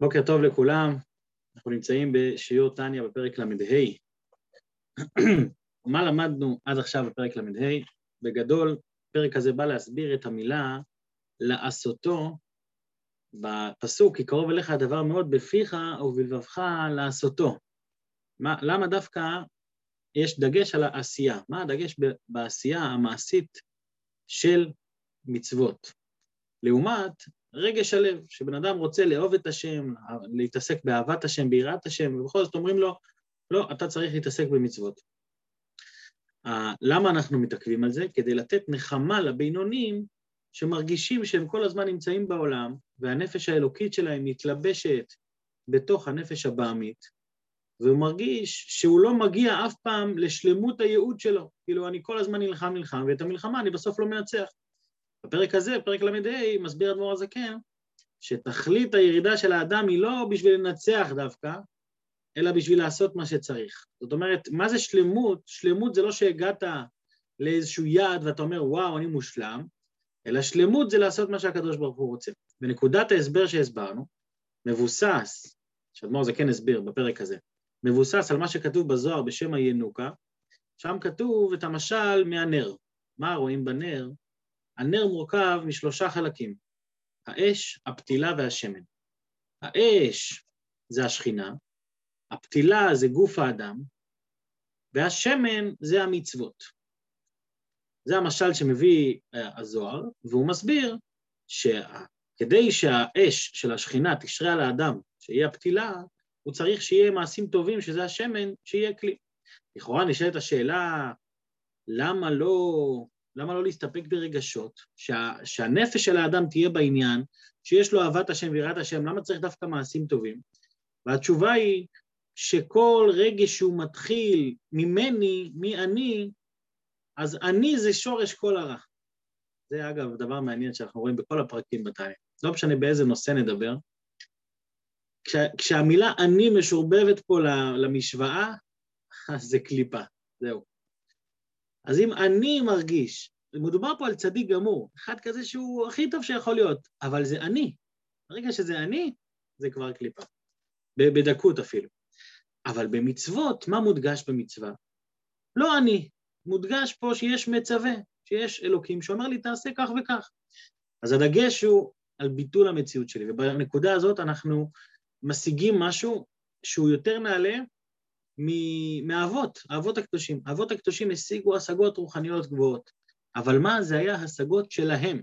בוקר טוב לכולם, אנחנו נמצאים בשיעור טניה בפרק ל"ה. מה למדנו עד עכשיו בפרק ל"ה? בגדול, הפרק הזה בא להסביר את המילה לעשותו בפסוק, כי קרוב אליך הדבר מאוד בפיך ובלבבך לעשותו. מה, למה דווקא יש דגש על העשייה? מה הדגש בעשייה המעשית של מצוות? לעומת רגש הלב, שבן אדם רוצה לאהוב את השם, להתעסק באהבת השם, ביראת השם, ובכל זאת אומרים לו, לא, אתה צריך להתעסק במצוות. למה אנחנו מתעכבים על זה? כדי לתת נחמה לבינונים שמרגישים שהם כל הזמן נמצאים בעולם, והנפש האלוקית שלהם מתלבשת בתוך הנפש הבעמית, והוא מרגיש שהוא לא מגיע אף פעם לשלמות הייעוד שלו. כאילו, אני כל הזמן נלחם נלחם, ואת המלחמה אני בסוף לא מנצח. בפרק הזה, פרק ל"ה, מסביר אדמו"ר הזקן, שתכלית הירידה של האדם היא לא בשביל לנצח דווקא, אלא בשביל לעשות מה שצריך. זאת אומרת, מה זה שלמות? שלמות זה לא שהגעת לאיזשהו יעד ואתה אומר, וואו, אני מושלם, אלא שלמות זה לעשות מה שהקדוש ברוך הוא רוצה. בנקודת ההסבר שהסברנו, מבוסס, שאדמו"ר זקן הסביר בפרק הזה, מבוסס על מה שכתוב בזוהר בשם הינוקה, שם כתוב את המשל מהנר. מה רואים בנר? הנר מורכב משלושה חלקים, האש, הפתילה והשמן. האש זה השכינה, הפתילה זה גוף האדם, והשמן זה המצוות. זה המשל שמביא אה, הזוהר, והוא מסביר שכדי שהאש של השכינה תשרה על האדם, שיהיה הפתילה, הוא צריך שיהיה מעשים טובים, שזה השמן, שיהיה כלי. לכאורה נשאלת השאלה, למה לא למה לא להסתפק ברגשות, שה, שהנפש של האדם תהיה בעניין, שיש לו אהבת השם ויראת השם, למה צריך דווקא מעשים טובים? והתשובה היא שכל רגש שהוא מתחיל ממני, מי אני, אז אני זה שורש כל הרע. זה אגב דבר מעניין שאנחנו רואים בכל הפרקים בתניא. לא משנה באיזה נושא נדבר. כש, כשהמילה אני משורבבת פה למשוואה, אז זה קליפה, זהו. אז אם אני מרגיש, מדובר פה על צדיק גמור, אחד כזה שהוא הכי טוב שיכול להיות, אבל זה אני. ברגע שזה אני, זה כבר קליפה. בדקות אפילו. אבל במצוות, מה מודגש במצווה? לא אני, מודגש פה שיש מצווה, שיש אלוקים שאומר לי, תעשה כך וכך. אז הדגש הוא על ביטול המציאות שלי, ובנקודה הזאת אנחנו משיגים משהו שהוא יותר נעלה מהאבות, האבות הקדושים. האבות הקדושים השיגו השגות רוחניות גבוהות, אבל מה? זה היה השגות שלהם.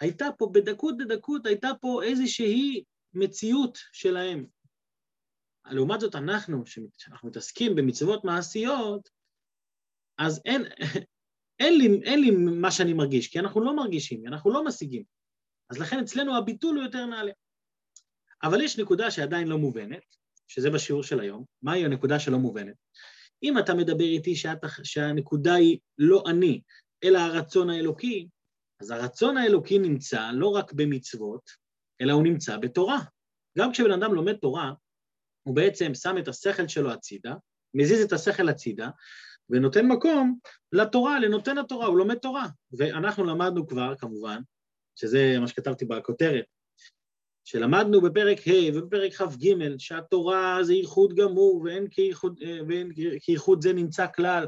הייתה פה, בדקות דדקות, הייתה פה איזושהי מציאות שלהם. לעומת זאת, אנחנו, כשאנחנו מתעסקים במצוות מעשיות, אז אין, אין, לי, אין לי מה שאני מרגיש, כי אנחנו לא מרגישים, אנחנו לא משיגים. אז לכן אצלנו הביטול הוא יותר נעלה. אבל יש נקודה שעדיין לא מובנת, שזה בשיעור של היום, מהי הנקודה שלא מובנת? אם אתה מדבר איתי שאת, שהנקודה היא לא אני, אלא הרצון האלוקי, אז הרצון האלוקי נמצא לא רק במצוות, אלא הוא נמצא בתורה. גם כשבן אדם לומד תורה, הוא בעצם שם את השכל שלו הצידה, מזיז את השכל הצידה, ונותן מקום לתורה, לנותן התורה, הוא לומד תורה. ואנחנו למדנו כבר, כמובן, שזה מה שכתבתי בכותרת, שלמדנו בפרק ה' ובפרק כ"ג, שהתורה זה ייחוד גמור ואין כייחוד, אה, ואין כייחוד זה נמצא כלל.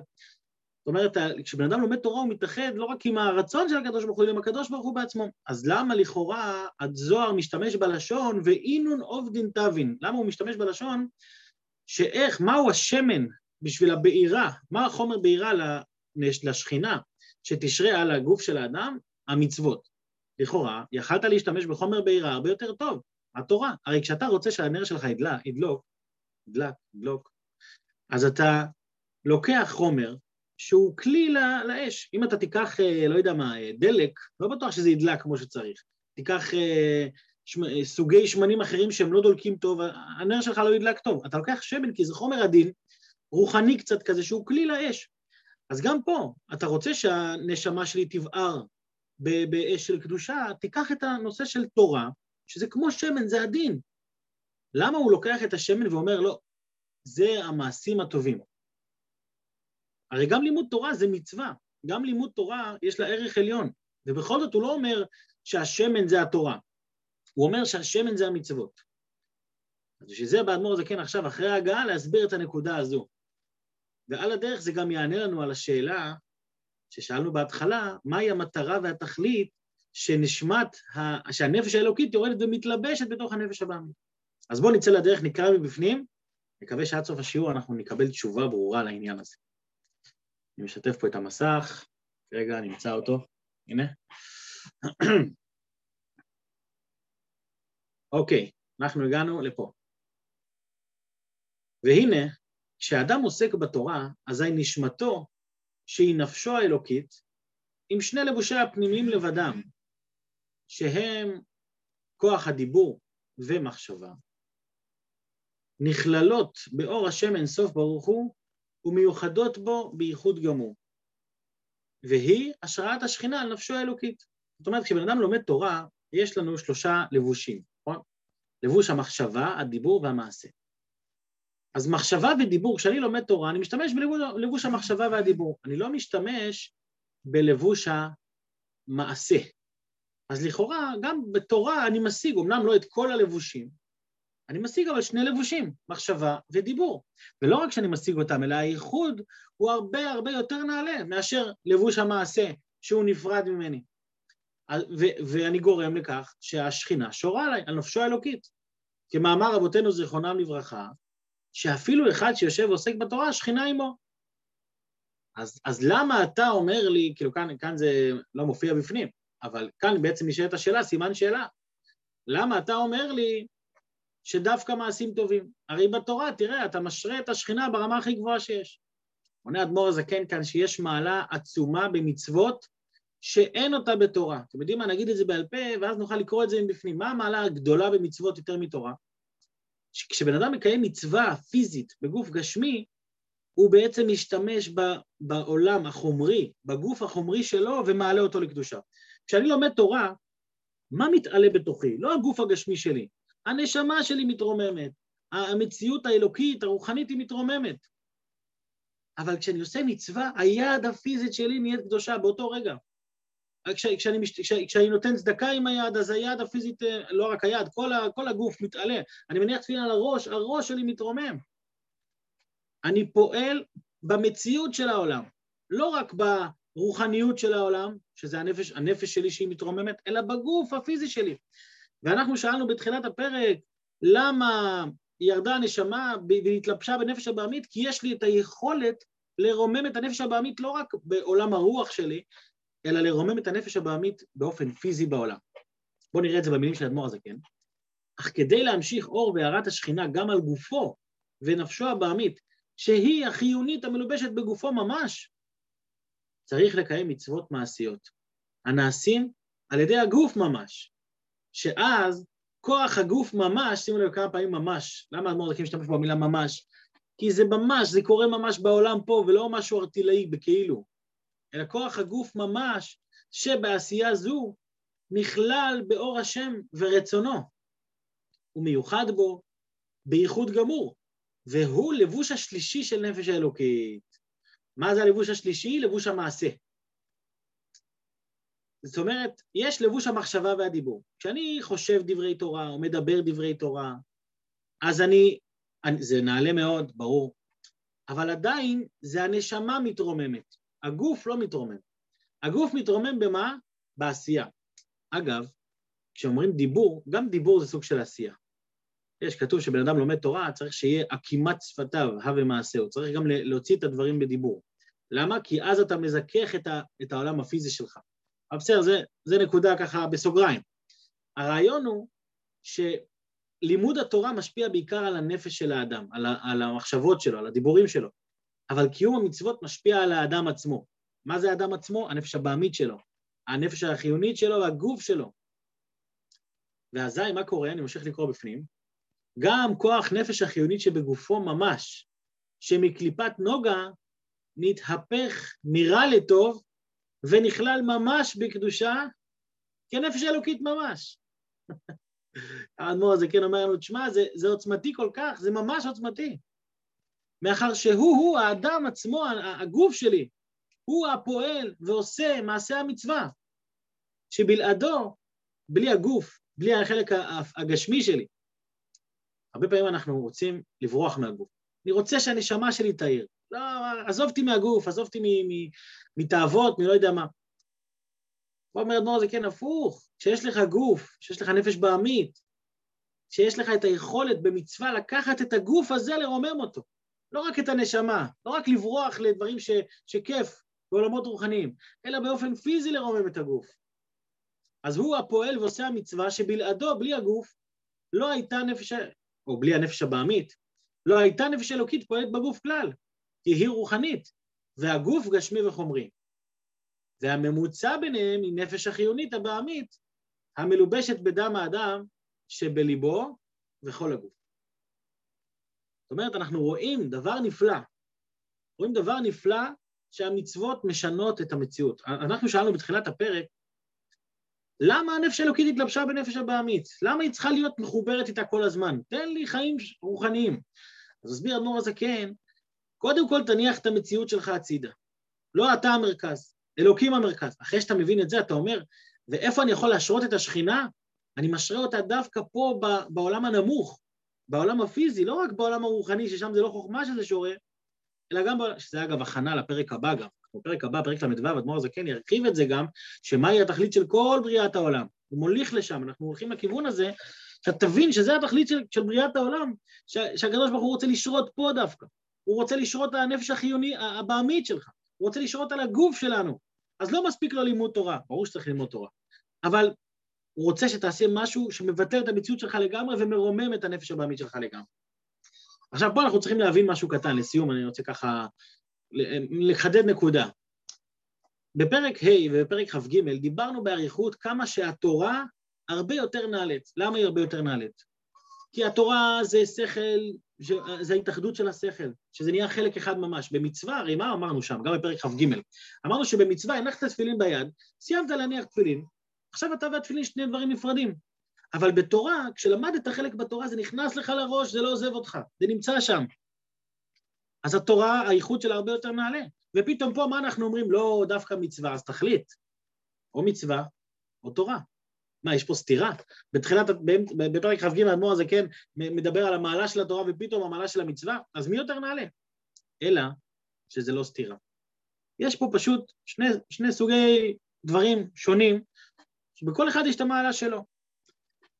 זאת אומרת, כשבן אדם לומד תורה הוא מתאחד לא רק עם הרצון של הקדוש ברוך הוא, אלא עם הקדוש ברוך הוא בעצמו. אז למה לכאורה הזוהר משתמש בלשון ואינון עובדין תבין? למה הוא משתמש בלשון שאיך, מהו השמן בשביל הבעירה, מה החומר בעירה לשכינה שתשרה על הגוף של האדם? המצוות. לכאורה, יכלת להשתמש בחומר בעירה הרבה יותר טוב, התורה. הרי כשאתה רוצה שהנר שלך ידלק, ידלוק, ידלק, ידלוק, אז אתה לוקח חומר שהוא כלי לאש. אם אתה תיקח, אה, לא יודע מה, אה, דלק, לא בטוח שזה ידלק כמו שצריך. תיקח אה, שמ, סוגי שמנים אחרים שהם לא דולקים טוב, הנר שלך לא ידלק טוב. אתה לוקח שמן כי זה חומר עדין, רוחני קצת כזה, שהוא כלי לאש. אז גם פה, אתה רוצה שהנשמה שלי תבער באש של קדושה, תיקח את הנושא של תורה, שזה כמו שמן, זה הדין. למה הוא לוקח את השמן ואומר, לא, זה המעשים הטובים? הרי גם לימוד תורה זה מצווה, גם לימוד תורה יש לה ערך עליון, ובכל זאת הוא לא אומר שהשמן זה התורה, הוא אומר שהשמן זה המצוות. אז בשביל זה באדמו"ר הזקן עכשיו, אחרי ההגעה, להסביר את הנקודה הזו. ועל הדרך זה גם יענה לנו על השאלה ששאלנו בהתחלה, מהי המטרה והתכלית שנשמת, ה... שהנפש האלוקית יורדת ומתלבשת בתוך הנפש הבאמית. אז בואו נצא לדרך, נקרא מבפנים, נקווה שעד סוף השיעור אנחנו נקבל תשובה ברורה לעניין הזה. אני משתף פה את המסך, רגע, נמצא אותו, הנה. אוקיי, אנחנו הגענו לפה. והנה, כשאדם עוסק בתורה, אזי נשמתו, שהיא נפשו האלוקית, עם שני לבושי הפנימיים לבדם, שהם כוח הדיבור ומחשבה, נכללות באור השם אינסוף ברוך הוא, ומיוחדות בו בייחוד גמור. והיא השראת השכינה על נפשו האלוקית. זאת אומרת, כשבן אדם לומד תורה, יש לנו שלושה לבושים, נכון? לבוש המחשבה, הדיבור והמעשה. אז מחשבה ודיבור, כשאני לומד תורה, אני משתמש בלבוש המחשבה והדיבור. אני לא משתמש בלבוש המעשה. אז לכאורה, גם בתורה אני משיג, אמנם לא את כל הלבושים, אני משיג אבל שני לבושים, מחשבה ודיבור. ולא רק שאני משיג אותם, אלא הייחוד הוא הרבה הרבה יותר נעלה מאשר לבוש המעשה, שהוא נפרד ממני. ו- ואני גורם לכך שהשכינה שורה עליי, על נפשו האלוקית. כמאמר רבותינו זיכרונם לברכה, שאפילו אחד שיושב ועוסק בתורה, השכינה עמו. אז, אז למה אתה אומר לי, כאילו כאן, כאן זה לא מופיע בפנים, אבל כאן בעצם נשאלת השאלה, סימן שאלה. למה אתה אומר לי שדווקא מעשים טובים? הרי בתורה, תראה, אתה משרה את השכינה ברמה הכי גבוהה שיש. עונה אדמו"ר הזקן כאן שיש מעלה עצומה במצוות שאין אותה בתורה. אתם יודעים מה, נגיד את זה בעל פה, ואז נוכל לקרוא את זה מבפנים. מה המעלה הגדולה במצוות יותר מתורה? שכשבן אדם מקיים מצווה פיזית בגוף גשמי, הוא בעצם משתמש בעולם החומרי, בגוף החומרי שלו, ומעלה אותו לקדושה. כשאני לומד תורה, מה מתעלה בתוכי? לא הגוף הגשמי שלי, הנשמה שלי מתרוממת, המציאות האלוקית, הרוחנית, היא מתרוממת. אבל כשאני עושה מצווה, היד הפיזית שלי נהיית קדושה באותו רגע. כשאני, כשאני, כשאני נותן צדקה עם היד, אז היד הפיזית, אה, לא רק היד, כל, ה, כל הגוף מתעלה. אני מניח תפילה על הראש, הראש שלי מתרומם. אני פועל במציאות של העולם, לא רק ברוחניות של העולם, שזה הנפש, הנפש שלי שהיא מתרוממת, אלא בגוף הפיזי שלי. ואנחנו שאלנו בתחילת הפרק, למה ירדה הנשמה והתלבשה בנפש הבעמית? כי יש לי את היכולת לרומם את הנפש הבעמית לא רק בעולם הרוח שלי, אלא לרומם את הנפש הבעמית באופן פיזי בעולם. בואו נראה את זה במילים של אדמו"ר הזקן. אך כדי להמשיך אור והארת השכינה גם על גופו ונפשו הבעמית, שהיא החיונית המלובשת בגופו ממש, צריך לקיים מצוות מעשיות, הנעשים על ידי הגוף ממש, שאז כוח הגוף ממש, שימו לב כמה פעמים ממש, למה אדמו"ר הזקן משתמש במילה ממש? כי זה ממש, זה קורה ממש בעולם פה, ולא משהו ארטילאי בכאילו. אלא כוח הגוף ממש, שבעשייה זו נכלל באור השם ורצונו. הוא מיוחד בו בייחוד גמור, והוא לבוש השלישי של נפש האלוקית. מה זה הלבוש השלישי? לבוש המעשה. זאת אומרת, יש לבוש המחשבה והדיבור. כשאני חושב דברי תורה או מדבר דברי תורה, אז אני, אני זה נעלה מאוד, ברור, אבל עדיין זה הנשמה מתרוממת. הגוף לא מתרומם. הגוף מתרומם במה? בעשייה. אגב, כשאומרים דיבור, גם דיבור זה סוג של עשייה. יש, כתוב שבן אדם לומד תורה, צריך שיהיה עקימת שפתיו, הווה מעשהו, צריך גם להוציא את הדברים בדיבור. למה? כי אז אתה מזכך את, ה, את העולם הפיזי שלך. אבל בסדר, זה, זה נקודה ככה בסוגריים. הרעיון הוא שלימוד התורה משפיע בעיקר על הנפש של האדם, על, ה, על המחשבות שלו, על הדיבורים שלו. אבל קיום המצוות משפיע על האדם עצמו. מה זה האדם עצמו? הנפש הבעמית שלו, הנפש החיונית שלו והגוף שלו. ואזי, מה קורה? אני ממשיך לקרוא בפנים. גם כוח נפש החיונית שבגופו ממש, שמקליפת נוגה נתהפך מרע לטוב ונכלל ממש בקדושה כנפש אלוקית ממש. האדמו"ר הזה כן אומר לנו, תשמע, זה, זה עוצמתי כל כך, זה ממש עוצמתי. מאחר שהוא-הוא, האדם עצמו, הגוף שלי, הוא הפועל ועושה מעשה המצווה, שבלעדו, בלי הגוף, בלי החלק הגשמי שלי, הרבה פעמים אנחנו רוצים לברוח מהגוף. אני רוצה שהנשמה שלי תאיר. לא, עזוב אותי מהגוף, עזוב אותי מתאוות, מלא יודע מה. פה אומר אדמו"ר זה כן הפוך, כשיש לך גוף, כשיש לך נפש בעמית, כשיש לך את היכולת במצווה לקחת את הגוף הזה, לרומם אותו. לא רק את הנשמה, לא רק לברוח לדברים ש, שכיף בעולמות רוחניים, אלא באופן פיזי לרומם את הגוף. אז הוא הפועל ועושה המצווה שבלעדו, בלי הגוף, לא הייתה נפש, או בלי הנפש הבעמית, לא הייתה נפש אלוקית פועלת בגוף כלל, כי היא רוחנית, והגוף גשמי וחומרי. והממוצע ביניהם היא נפש החיונית הבעמית, המלובשת בדם האדם שבליבו וכל הגוף. אומרת, אנחנו רואים דבר נפלא, רואים דבר נפלא שהמצוות משנות את המציאות. אנחנו שאלנו בתחילת הפרק, למה הנפש האלוקית התלבשה בנפש הבעמית? למה היא צריכה להיות מחוברת איתה כל הזמן? תן לי חיים רוחניים. אז הסביר אדמו"ר הזקן, קודם כל תניח את המציאות שלך הצידה. לא אתה המרכז, אלוקים המרכז. אחרי שאתה מבין את זה, אתה אומר, ואיפה אני יכול להשרות את השכינה? אני משרה אותה דווקא פה בעולם הנמוך, בעולם הפיזי, לא רק בעולם הרוחני, ששם זה לא חוכמה שזה שורה, אלא גם, שזה אגב הכנה לפרק הבא גם. בפרק הבא, פרק ל"ו, אדמו"ר הזקן ירחיב את זה גם, שמהי התכלית של כל בריאת העולם. הוא מוליך לשם, אנחנו הולכים לכיוון הזה, שאתה תבין שזה התכלית של, של בריאת העולם, שהקדוש ברוך הוא רוצה לשרות פה דווקא. הוא רוצה לשרות על הנפש החיוני, הבעמית שלך. הוא רוצה לשרות על הגוף שלנו. אז לא מספיק לו לימוד תורה, ברור שצריך ללמוד תורה, אבל הוא רוצה שתעשה משהו שמבטל את המציאות שלך לגמרי ומרומם את הנפש הבעמית שלך לגמרי. עכשיו, פה אנחנו צריכים להבין משהו קטן, לסיום, אני רוצה ככה לחדד נקודה. בפרק ה' ובפרק כ"ג דיברנו באריכות כמה שהתורה הרבה יותר נעלית. למה היא הרבה יותר נעלית? כי התורה זה שכל, זה ההתאחדות של השכל, שזה נהיה חלק אחד ממש. במצווה, הרי מה אמרנו שם, גם בפרק כ"ג? אמרנו שבמצווה הנחת תפילין ביד, סיימת להניח תפילין, עכשיו אתה והתפילין שני דברים נפרדים. אבל בתורה, כשלמדת חלק בתורה, זה נכנס לך לראש, זה לא עוזב אותך, זה נמצא שם. אז התורה, האיכות שלה הרבה יותר נעלה. ופתאום פה מה אנחנו אומרים? לא דווקא מצווה, אז תחליט. או מצווה או תורה. מה, יש פה סתירה? בתחילת, בפרק כ"ג האדמו"ר הזה כן מדבר על המעלה של התורה ופתאום המעלה של המצווה, אז מי יותר נעלה? אלא שזה לא סתירה. יש פה פשוט שני, שני סוגי דברים שונים, שבכל אחד יש את המעלה שלו.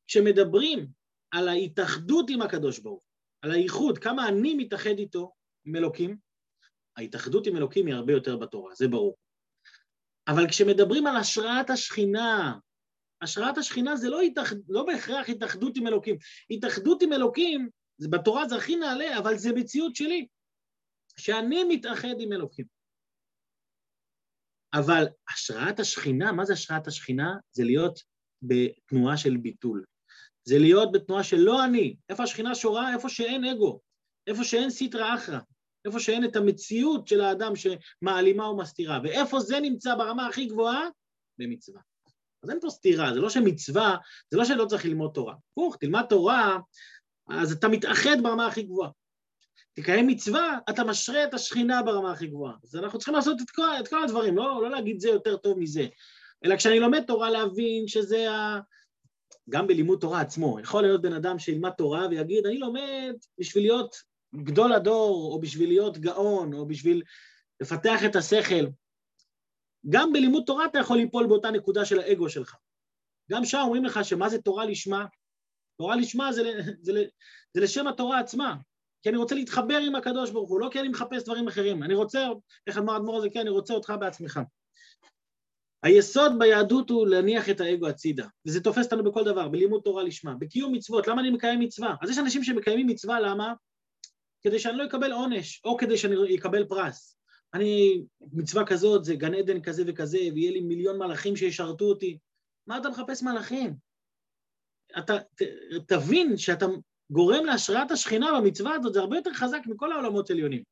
כשמדברים על ההתאחדות עם הקדוש ברוך על האיחוד, כמה אני מתאחד איתו, עם אלוקים, ההתאחדות עם אלוקים היא הרבה יותר בתורה, זה ברור. אבל כשמדברים על השראת השכינה, השראת השכינה זה לא, התאח... לא בהכרח התאחדות עם אלוקים. התאחדות עם אלוקים, בתורה זה הכי נעלה, אבל זה מציאות שלי, שאני מתאחד עם אלוקים. אבל השראת השכינה, מה זה השראת השכינה? זה להיות בתנועה של ביטול. זה להיות בתנועה של לא אני. איפה השכינה שורה? איפה שאין אגו, איפה שאין סיטרא אחרא, איפה שאין את המציאות של האדם שמעלימה ומסתירה. ואיפה זה נמצא ברמה הכי גבוהה? במצווה. אז אין פה סתירה, זה לא שמצווה, זה לא שלא צריך ללמוד תורה. הפוך, תלמד תורה, אז אתה מתאחד ברמה הכי גבוהה. תקיים מצווה, אתה משרה את השכינה ברמה הכי גבוהה. אז אנחנו צריכים לעשות את כל, את כל הדברים, לא, לא להגיד זה יותר טוב מזה. אלא כשאני לומד תורה להבין שזה ה... גם בלימוד תורה עצמו. יכול להיות בן אדם שילמד תורה ויגיד, אני לומד בשביל להיות גדול הדור, או בשביל להיות גאון, או בשביל לפתח את השכל. גם בלימוד תורה אתה יכול ליפול באותה נקודה של האגו שלך. גם שם אומרים לך שמה זה תורה לשמה? תורה לשמה זה, זה, זה, זה לשם התורה עצמה. כי אני רוצה להתחבר עם הקדוש ברוך הוא, לא כי אני מחפש דברים אחרים. אני רוצה, איך אמר אדמו"ר הזה, כן, אני רוצה אותך בעצמך. היסוד ביהדות הוא להניח את האגו הצידה, וזה תופס אותנו בכל דבר, בלימוד תורה לשמה, בקיום מצוות, למה אני מקיים מצווה? אז יש אנשים שמקיימים מצווה, למה? כדי שאני לא אקבל עונש, או כדי שאני אקבל פרס. אני, מצווה כזאת זה גן עדן כזה וכזה, ויהיה לי מיליון מלאכים שישרתו אותי. מה אתה מחפש מלאכים? אתה ת, תבין שאתה גורם להשראת השכינה במצווה הזאת, זה הרבה יותר חזק מכל העולמות עליונים.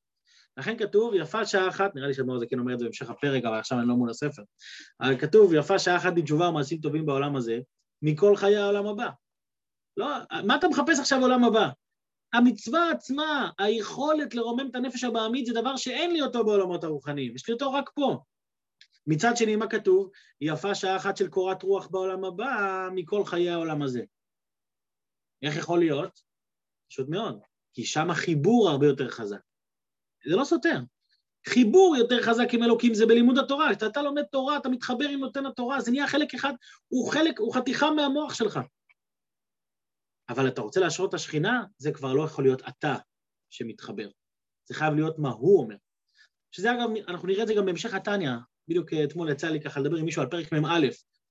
לכן כתוב, יפה שעה אחת, נראה לי שאדמור זה כן אומר את זה בהמשך הפרק, אבל עכשיו אני לא מול הספר, אבל כתוב, יפה שעה אחת בתשובה ומעשים טובים בעולם הזה, מכל חיי העולם הבא. לא, מה אתה מחפש עכשיו בעולם הבא? המצווה עצמה, היכולת לרומם את הנפש הבעמית, זה דבר שאין לי אותו בעולמות הרוחניים, יש לי אותו רק פה. מצד שני, מה כתוב? יפה שעה אחת של קורת רוח בעולם הבא מכל חיי העולם הזה. איך יכול להיות? פשוט מאוד, כי שם החיבור הרבה יותר חזק. זה לא סותר. חיבור יותר חזק עם אלוקים זה בלימוד התורה. כשאתה לומד תורה, אתה מתחבר עם נותן התורה, זה נהיה חלק אחד, הוא חלק, הוא חתיכה מהמוח שלך. אבל אתה רוצה להשרות את השכינה, זה כבר לא יכול להיות אתה שמתחבר. זה חייב להיות מה הוא אומר. שזה אגב, אנחנו נראה את זה גם בהמשך התניא, בדיוק אתמול יצא לי ככה לדבר עם מישהו על פרק מ"א,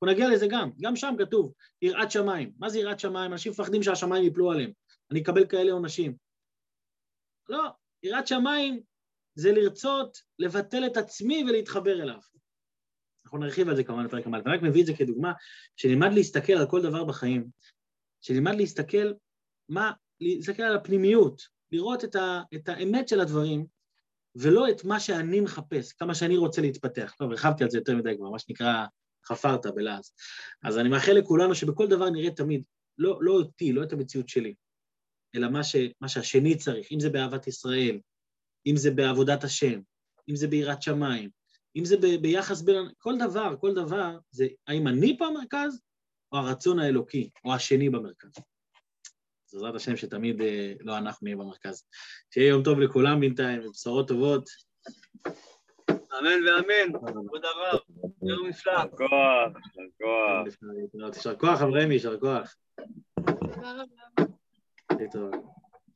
אנחנו נגיע לזה גם, גם שם כתוב, יראת שמיים. מה זה יראת שמיים? אנשים מפחדים שהשמיים יפלו עליהם, אני אקבל כאלה עונשים. לא, יראת שמיים זה לרצות לבטל את עצמי ולהתחבר אליו. אנחנו נרחיב על זה כמובן בפרק המעלה, אני רק מביא את זה כדוגמה, שנלמד להסתכל על כל דבר בחיים, שנלמד להסתכל, מה, להסתכל על הפנימיות, לראות את, ה, את האמת של הדברים, ולא את מה שאני מחפש, כמה שאני רוצה להתפתח. טוב, הרחבתי על זה יותר מדי כבר, מה שנקרא חפרת בלעז. אז אני מאחל לכולנו שבכל דבר נראה תמיד, לא, לא אותי, לא את המציאות שלי, אלא מה, ש, מה שהשני צריך, אם זה באהבת ישראל, אם זה בעבודת השם, אם זה ביראת שמיים, אם זה ב, ביחס בין... כל דבר, כל דבר, זה האם אני פה המרכז, או הרצון האלוקי, או השני במרכז. בעזרת השם שתמיד אה, לא אנחנו נהיה במרכז. שיהיה יום טוב לכולם בינתיים, ובשורות טובות. אמן ואמן, כבוד הרב, יום נפלא. יישר כוח, יישר כוח. יישר כוח, אברמי, יישר כוח. itu